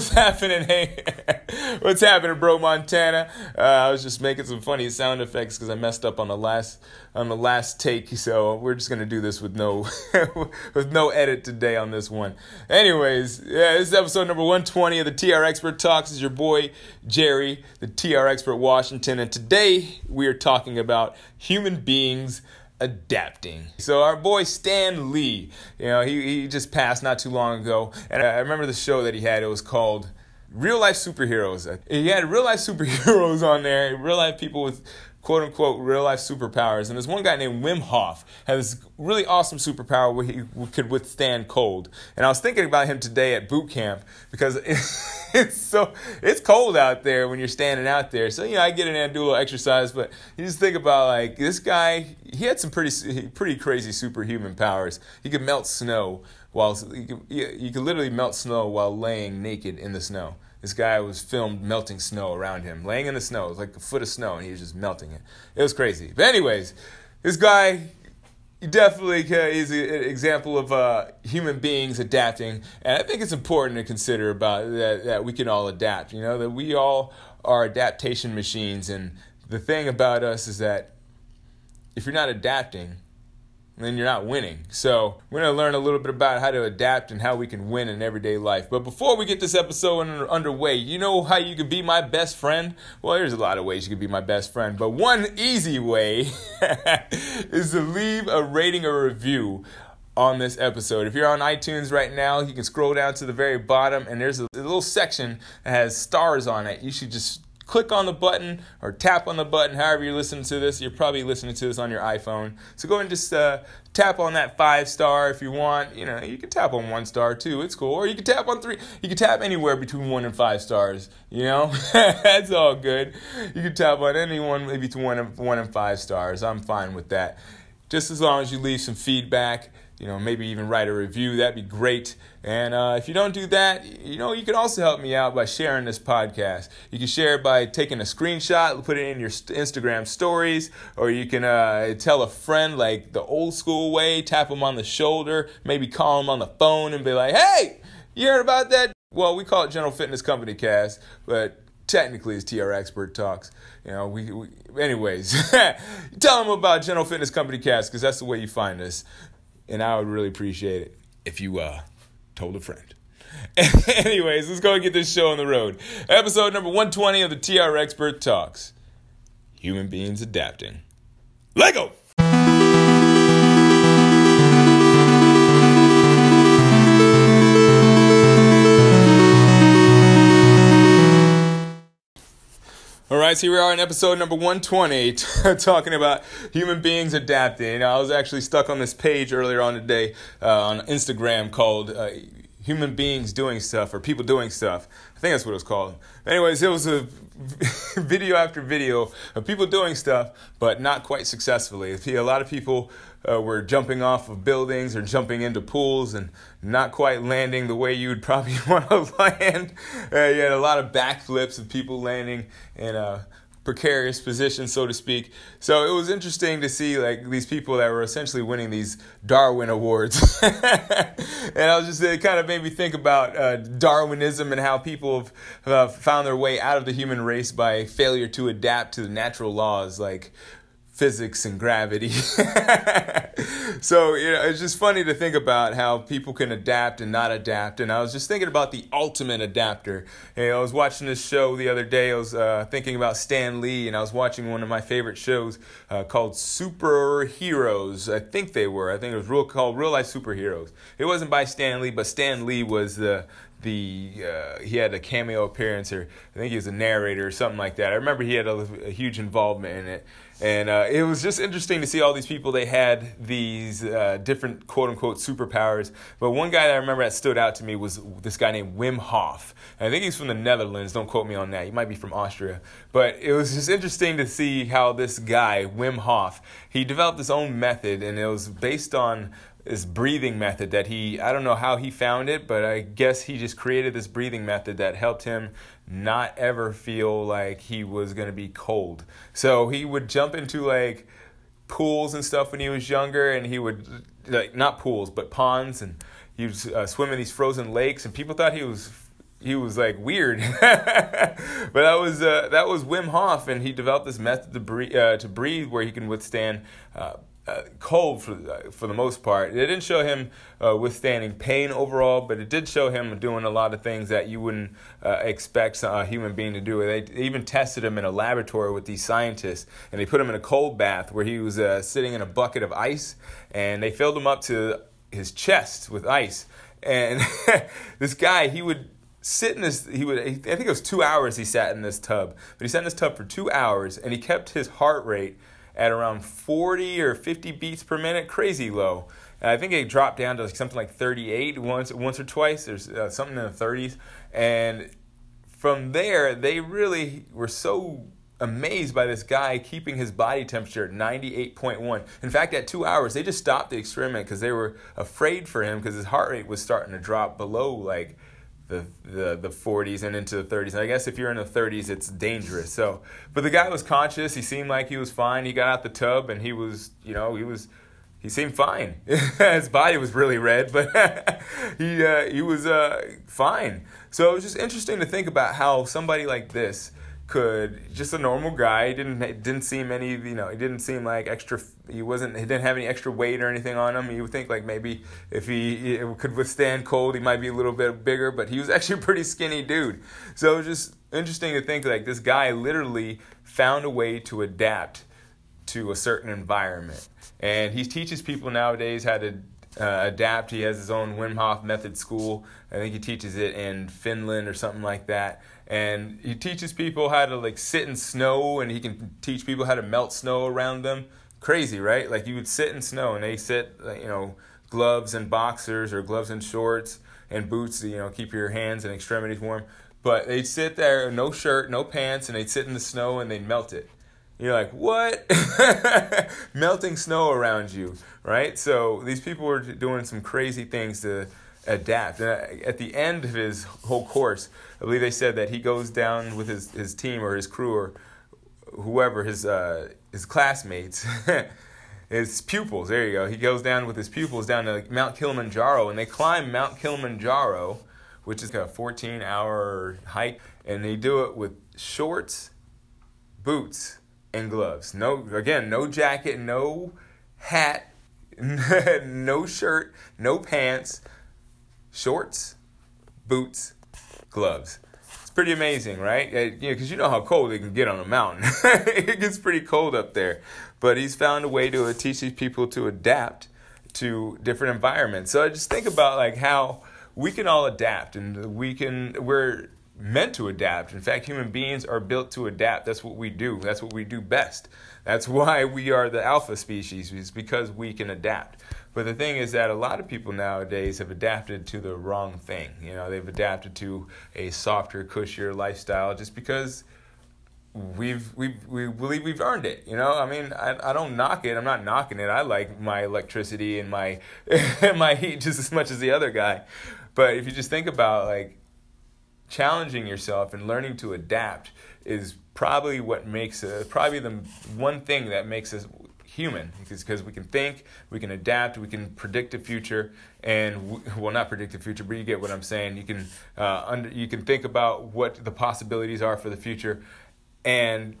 What's happening? Hey, what's happening, bro, Montana? Uh, I was just making some funny sound effects because I messed up on the last on the last take, so we're just gonna do this with no with no edit today on this one. Anyways, yeah, this is episode number 120 of the TR Expert Talks. Is your boy Jerry, the TR Expert Washington, and today we are talking about human beings adapting. So our boy Stan Lee, you know, he, he just passed not too long ago, and I remember the show that he had. It was called Real Life Superheroes. He had real life superheroes on there, real life people with quote unquote real life superpowers. And there's one guy named Wim Hof has this really awesome superpower where he could withstand cold. And I was thinking about him today at boot camp because it's so it's cold out there when you're standing out there. So you know I get in and do a little exercise, but you just think about like this guy. He had some pretty pretty crazy superhuman powers. He could melt snow while you could, he could literally melt snow while laying naked in the snow. This guy was filmed melting snow around him, laying in the snow. It was like a foot of snow, and he was just melting it. It was crazy. But anyways, this guy definitely is an example of uh, human beings adapting, and I think it's important to consider about that, that we can all adapt. You know that we all are adaptation machines, and the thing about us is that if you're not adapting, then you're not winning. So we're going to learn a little bit about how to adapt and how we can win in everyday life. But before we get this episode under, underway, you know how you can be my best friend? Well, there's a lot of ways you can be my best friend, but one easy way is to leave a rating or review on this episode. If you're on iTunes right now, you can scroll down to the very bottom and there's a, a little section that has stars on it. You should just click on the button or tap on the button, however you're listening to this. You're probably listening to this on your iPhone. So go and just uh, tap on that five star if you want. You know, you can tap on one star too. It's cool. Or you can tap on three. You can tap anywhere between one and five stars. You know, that's all good. You can tap on anyone maybe between one and one and five stars. I'm fine with that. Just as long as you leave some feedback you know, maybe even write a review. That'd be great. And uh, if you don't do that, you know, you can also help me out by sharing this podcast. You can share it by taking a screenshot, put it in your Instagram stories, or you can uh, tell a friend like the old school way, tap them on the shoulder, maybe call them on the phone and be like, hey, you heard about that? Well, we call it General Fitness Company Cast, but technically it's TR Expert Talks. You know, we, we anyways, tell them about General Fitness Company Cast because that's the way you find us and I would really appreciate it if you uh, told a friend. Anyways, let's go and get this show on the road. Episode number 120 of the TR Expert Talks Human Beings Adapting. Lego! All right, so here we are in episode number 120, talking about human beings adapting. I was actually stuck on this page earlier on today uh, on Instagram called uh, Human Beings Doing Stuff or People Doing Stuff. I think that's what it was called. Anyways, it was a video after video of people doing stuff, but not quite successfully. A lot of people uh, were jumping off of buildings or jumping into pools and not quite landing the way you would probably want to land. Uh, you had a lot of backflips of people landing in a precarious position, so to speak. So it was interesting to see like these people that were essentially winning these Darwin awards, and I was just it kind of made me think about uh, Darwinism and how people have found their way out of the human race by failure to adapt to the natural laws, like physics and gravity. so, you know, it's just funny to think about how people can adapt and not adapt. And I was just thinking about the ultimate adapter. I was watching this show the other day. I was uh, thinking about Stan Lee, and I was watching one of my favorite shows uh, called Superheroes. I think they were. I think it was real called Real Life Superheroes. It wasn't by Stan Lee, but Stan Lee was the the uh, he had a cameo appearance or I think he was a narrator or something like that. I remember he had a, a huge involvement in it, and uh, it was just interesting to see all these people. They had these uh, different quote unquote superpowers. But one guy that I remember that stood out to me was this guy named Wim Hof. And I think he's from the Netherlands. Don't quote me on that. He might be from Austria. But it was just interesting to see how this guy Wim Hof he developed his own method, and it was based on this breathing method that he I don't know how he found it, but I guess he just created this breathing method that helped him not ever feel like he was going to be cold. So he would jump into like pools and stuff when he was younger, and he would like not pools but ponds, and he would uh, swim in these frozen lakes, and people thought he was he was like weird, but that was uh, that was Wim Hof, and he developed this method to breathe, uh, to breathe where he can withstand uh, cold for uh, for the most part. It didn't show him uh, withstanding pain overall, but it did show him doing a lot of things that you wouldn't uh, expect a human being to do. They even tested him in a laboratory with these scientists, and they put him in a cold bath where he was uh, sitting in a bucket of ice, and they filled him up to his chest with ice. And this guy, he would sit in this he would i think it was two hours he sat in this tub but he sat in this tub for two hours and he kept his heart rate at around 40 or 50 beats per minute, crazy low. I think it dropped down to something like 38 once, once or twice. There's uh, something in the 30s, and from there they really were so amazed by this guy keeping his body temperature at 98.1. In fact, at two hours, they just stopped the experiment because they were afraid for him because his heart rate was starting to drop below like the, the the 40s and into the 30s. And I guess if you're in the 30s, it's dangerous. So, but the guy was conscious. He seemed like he was fine. He got out the tub and he was, you know, he was, he seemed fine. His body was really red, but he uh, he was uh, fine. So it was just interesting to think about how somebody like this could just a normal guy he didn't it didn't seem any you know he didn't seem like extra he wasn't he didn't have any extra weight or anything on him you would think like maybe if he, he could withstand cold he might be a little bit bigger but he was actually a pretty skinny dude so it was just interesting to think like this guy literally found a way to adapt to a certain environment and he teaches people nowadays how to uh, adapt. He has his own Wim Hof method school. I think he teaches it in Finland or something like that and he teaches people how to like sit in snow and he can teach people how to melt snow around them. Crazy right? Like you would sit in snow and they sit you know gloves and boxers or gloves and shorts and boots to you know keep your hands and extremities warm but they'd sit there no shirt no pants and they'd sit in the snow and they'd melt it. You're like what? Melting snow around you right? So these people were doing some crazy things to adapt. And at the end of his whole course, I believe they said that he goes down with his, his team or his crew or whoever, his, uh, his classmates, his pupils, there you go. He goes down with his pupils down to Mount Kilimanjaro and they climb Mount Kilimanjaro, which is a 14 hour hike, and they do it with shorts, boots, and gloves. No, again, no jacket, no hat, no shirt, no pants shorts, boots, gloves. It's pretty amazing, right? Know, because you know how cold it can get on a mountain. it gets pretty cold up there. But he's found a way to teach these people to adapt to different environments. So I just think about like how we can all adapt and we can we're meant to adapt. In fact, human beings are built to adapt. That's what we do. That's what we do best. That's why we are the alpha species, is because we can adapt. But the thing is that a lot of people nowadays have adapted to the wrong thing. You know, they've adapted to a softer, cushier lifestyle just because we've we we believe we've earned it. You know, I mean, I I don't knock it. I'm not knocking it. I like my electricity and my my heat just as much as the other guy. But if you just think about like challenging yourself and learning to adapt is probably what makes it probably the one thing that makes us human because we can think, we can adapt, we can predict the future, and we, well, not predict the future, but you get what I'm saying. You can uh, under, you can think about what the possibilities are for the future, and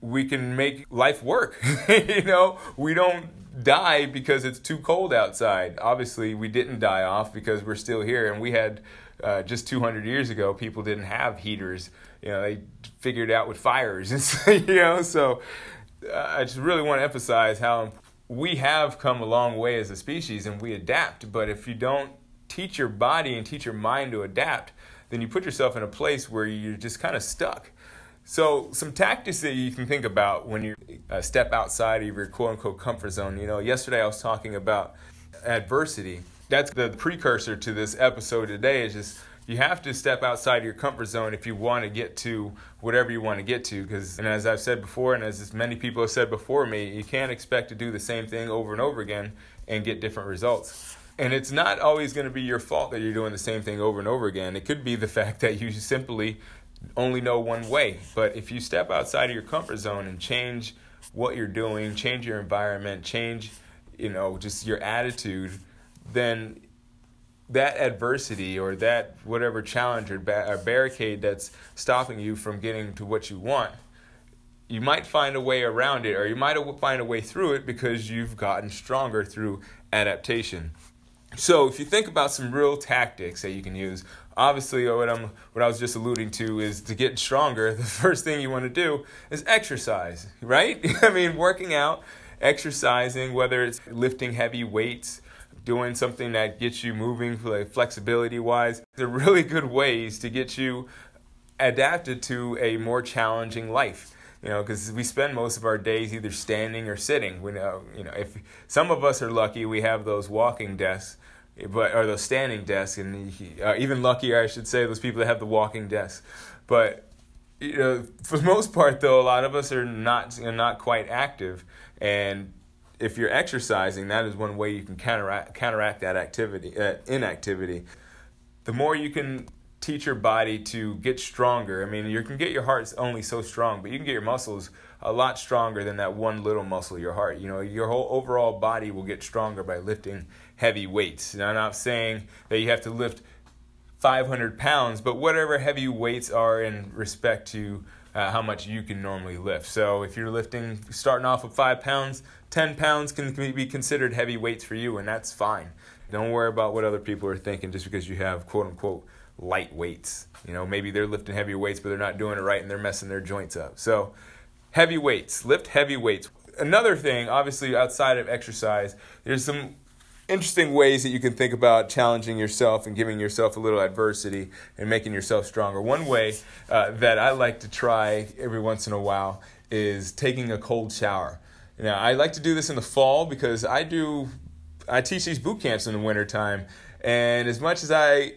we can make life work. you know, we don't die because it's too cold outside. Obviously, we didn't die off because we're still here, and we had uh, just 200 years ago, people didn't have heaters. You know, they figured out with fires, you know, so I just really want to emphasize how we have come a long way as a species and we adapt. But if you don't teach your body and teach your mind to adapt, then you put yourself in a place where you're just kind of stuck. So, some tactics that you can think about when you uh, step outside of your quote unquote comfort zone. You know, yesterday I was talking about adversity. That's the precursor to this episode today, is just you have to step outside your comfort zone if you want to get to whatever you want to get to because and as i've said before and as many people have said before me you can't expect to do the same thing over and over again and get different results and it's not always going to be your fault that you're doing the same thing over and over again it could be the fact that you simply only know one way. But if you step outside of your comfort zone and change what you're doing, change your environment, change, you know, just your attitude, then that adversity or that whatever challenge or, ba- or barricade that's stopping you from getting to what you want, you might find a way around it or you might find a way through it because you've gotten stronger through adaptation. So if you think about some real tactics that you can use, obviously uh, what I'm what I was just alluding to is to get stronger, the first thing you want to do is exercise, right? I mean, working out, exercising, whether it's lifting heavy weights, doing something that gets you moving for like flexibility wise, they're really good ways to get you adapted to a more challenging life you know, because we spend most of our days either standing or sitting. We know, you know, if some of us are lucky, we have those walking desks but or those standing desks, and uh, even luckier, I should say, those people that have the walking desks. But you know, for the most part, though, a lot of us are not not quite active, and if you're exercising, that is one way you can counteract counteract that activity, uh, inactivity. The more you can teach your body to get stronger. I mean, you can get your heart only so strong, but you can get your muscles a lot stronger than that one little muscle, your heart. You know, your whole overall body will get stronger by lifting heavy weights. Now, I'm not saying that you have to lift 500 pounds, but whatever heavy weights are in respect to uh, how much you can normally lift. So if you're lifting, starting off with five pounds, 10 pounds can be considered heavy weights for you, and that's fine. Don't worry about what other people are thinking just because you have quote unquote light weights. You know, maybe they're lifting heavy weights, but they're not doing it right and they're messing their joints up. So, heavy weights, lift heavy weights. Another thing, obviously, outside of exercise, there's some interesting ways that you can think about challenging yourself and giving yourself a little adversity and making yourself stronger. One way uh, that I like to try every once in a while is taking a cold shower. Now, I like to do this in the fall because I do I teach these boot camps in the wintertime and as much as I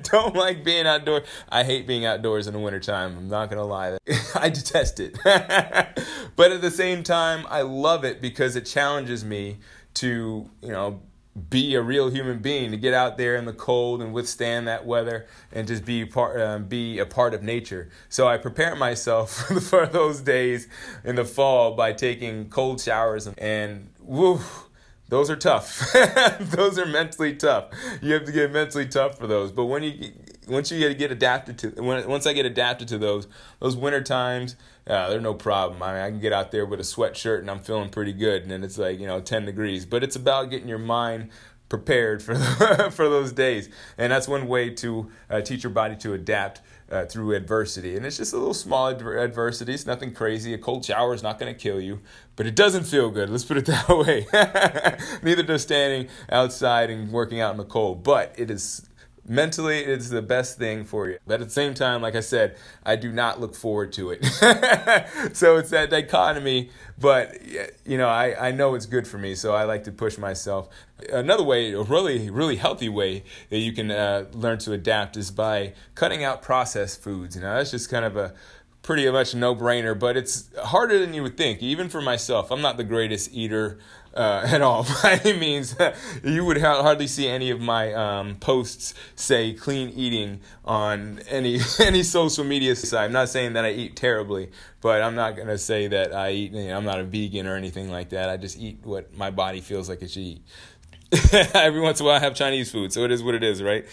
don't like being outdoors, I hate being outdoors in the wintertime. I'm not going to lie. I detest it. but at the same time, I love it because it challenges me to, you know, be a real human being, to get out there in the cold and withstand that weather and just be part, uh, be a part of nature. So I prepare myself for those days in the fall by taking cold showers and, and woo, those are tough. those are mentally tough. You have to get mentally tough for those. But when you once you get adapted to when once I get adapted to those those winter times, uh, they're no problem. I mean, I can get out there with a sweatshirt and I'm feeling pretty good, and then it's like you know 10 degrees. But it's about getting your mind prepared for for those days, and that's one way to uh, teach your body to adapt uh, through adversity. And it's just a little small adver- adversity. It's nothing crazy. A cold shower is not going to kill you, but it doesn't feel good. Let's put it that way. Neither does standing outside and working out in the cold, but it is mentally it's the best thing for you. But at the same time like i said i do not look forward to it. So it's that dichotomy. But you know I, I know it's good for me so i like to push myself. Another way a really really healthy way that you can uh, learn to adapt is by cutting out processed foods. You know that's just kind of a pretty much no brainer but it's harder than you would think. Even for myself i'm not the greatest eater uh, at all by any means. you would ha- hardly see any of my um, posts say clean eating on any any social media site. I'm not saying that I eat terribly, but I'm not gonna say that I eat. You know, I'm not a vegan or anything like that. I just eat what my body feels like it should eat. Every once in a while, I have Chinese food, so it is what it is, right?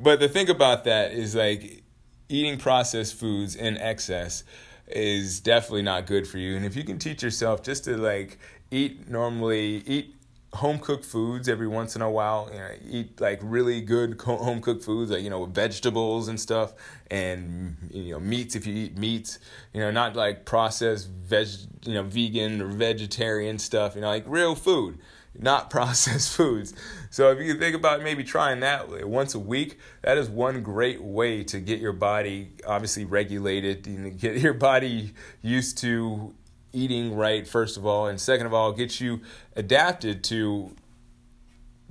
But the thing about that is like eating processed foods in excess is definitely not good for you. And if you can teach yourself just to like eat normally eat home cooked foods every once in a while. You know, eat like really good home cooked foods, like you know vegetables and stuff, and you know meats if you eat meats. You know, not like processed veg, you know, vegan or vegetarian stuff. You know, like real food, not processed foods. So if you think about maybe trying that once a week, that is one great way to get your body obviously regulated and get your body used to eating right, first of all, and second of all, get you adapted to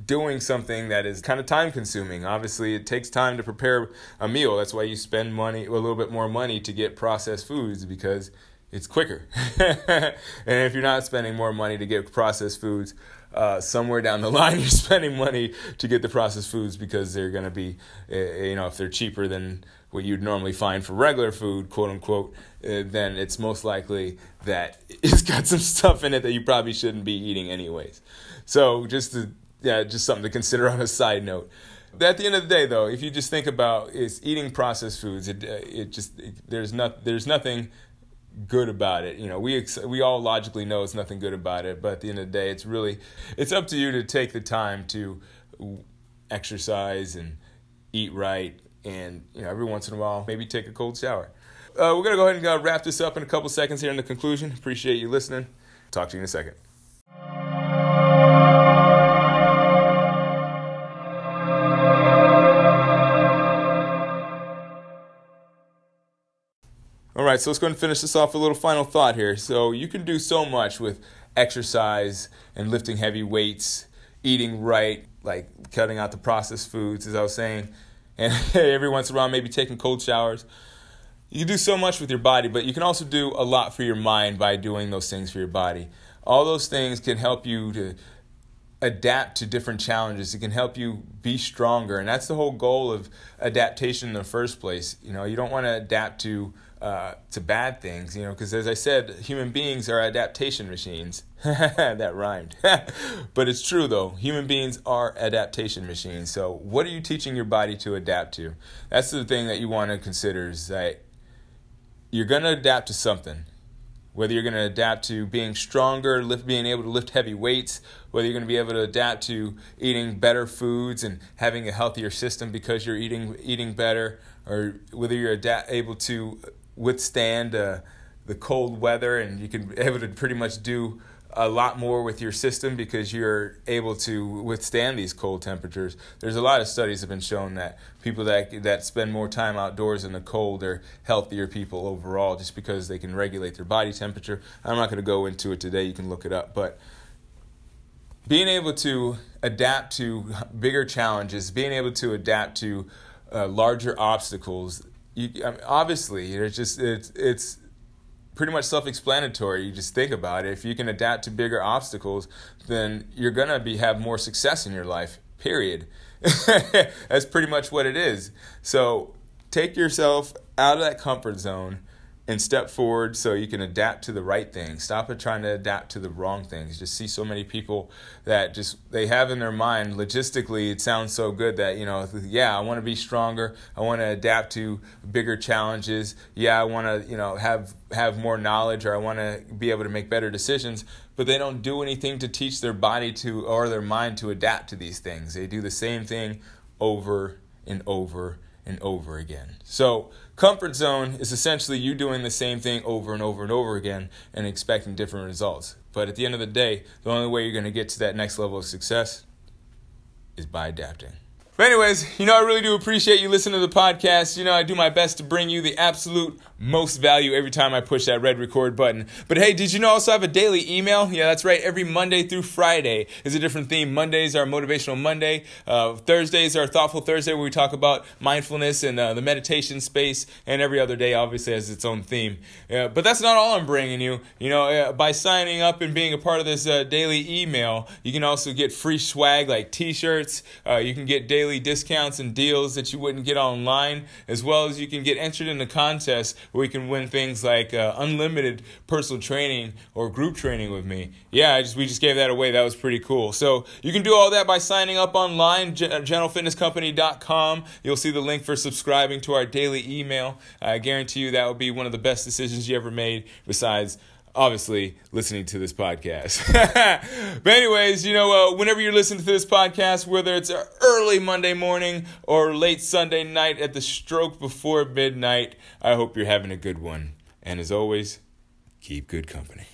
doing something that is kind of time consuming. Obviously, it takes time to prepare a meal. That's why you spend money, a little bit more money to get processed foods because it's quicker. and if you're not spending more money to get processed foods, uh, somewhere down the line you're spending money to get the processed foods because they're going to be, uh, you know, if they're cheaper than what you'd normally find for regular food, quote unquote, uh, then it's most likely that it's got some stuff in it that you probably shouldn't be eating anyways. So just to, yeah, just something to consider on a side note. At the end of the day, though, if you just think about is eating processed foods, it uh, it just it, there's not there's nothing good about it. You know, we ex- we all logically know it's nothing good about it, but at the end of the day, it's really it's up to you to take the time to exercise and eat right, and you know, every once in a while, maybe take a cold shower. Uh, we're gonna go ahead and uh, wrap this up in a couple seconds here in the conclusion. Appreciate you listening. Talk to you in a second. All right, so let's go and finish this off with a little final thought here. So you can do so much with exercise and lifting heavy weights, eating right, like cutting out the processed foods, as I was saying, and every once in a while maybe taking cold showers. You do so much with your body, but you can also do a lot for your mind by doing those things for your body. All those things can help you to adapt to different challenges. It can help you be stronger, and that's the whole goal of adaptation in the first place. You know, you don't want to adapt to uh, to bad things, you know, because as I said, human beings are adaptation machines. that rhymed. but it's true though. Human beings are adaptation machines. So, what are you teaching your body to adapt to? That's the thing that you want to consider is that you're going to adapt to something. Whether you're going to adapt to being stronger, lift, being able to lift heavy weights, whether you're going to be able to adapt to eating better foods and having a healthier system because you're eating eating better, or whether you're adapt, able to withstand uh, the cold weather and you can able to pretty much do a lot more with your system because you're able to withstand these cold temperatures. There's a lot of studies have been shown that people that that spend more time outdoors in the cold are healthier people overall just because they can regulate their body temperature. I'm not going to go into it today, you can look it up, but being able to adapt to bigger challenges, being able to adapt to uh, larger obstacles you I mean, obviously it's just it's it's pretty much self-explanatory. You just think about it. If you can adapt to bigger obstacles, then you're gonna be have more success in your life. Period. That's pretty much what it is. So take yourself out of that comfort zone and step forward so you can adapt to the right things. Stop trying to adapt to the wrong things. Just see so many people that just they have in their mind logistically it sounds so good that, you know, yeah, I want to be stronger. I want to adapt to bigger challenges. Yeah, I want to, you know, have have more knowledge or I want to be able to make better decisions, but they don't do anything to teach their body to or their mind to adapt to these things. They do the same thing over and over and over again. So, comfort zone is essentially you doing the same thing over and over and over again and expecting different results. But at the end of the day, the only way you're going to get to that next level of success is by adapting. But anyways, you know, I really do appreciate you listening to the podcast. You know, I do my best to bring you the absolute most value every time I push that red record button. But hey, did you know I also have a daily email? Yeah, that's right. Every Monday through Friday is a different theme. Mondays are Motivational Monday. Uh, Thursdays are Thoughtful Thursday, where we talk about mindfulness and uh, the meditation space. And every other day, obviously, has its own theme. Uh, but that's not all I'm bringing you. You know, uh, by signing up and being a part of this uh, daily email, you can also get free swag like T-shirts. Uh, you can get daily discounts and deals that you wouldn't get online, as well as you can get entered in the contest where you can win things like uh, unlimited personal training or group training with me. Yeah, I just we just gave that away. That was pretty cool. So you can do all that by signing up online, gentlefitnesscompany.com. You'll see the link for subscribing to our daily email. I guarantee you that will be one of the best decisions you ever made besides obviously listening to this podcast. but anyways, you know, uh, whenever you're listening to this podcast, whether it's early Monday morning or late Sunday night at the stroke before midnight, I hope you're having a good one. And as always, keep good company.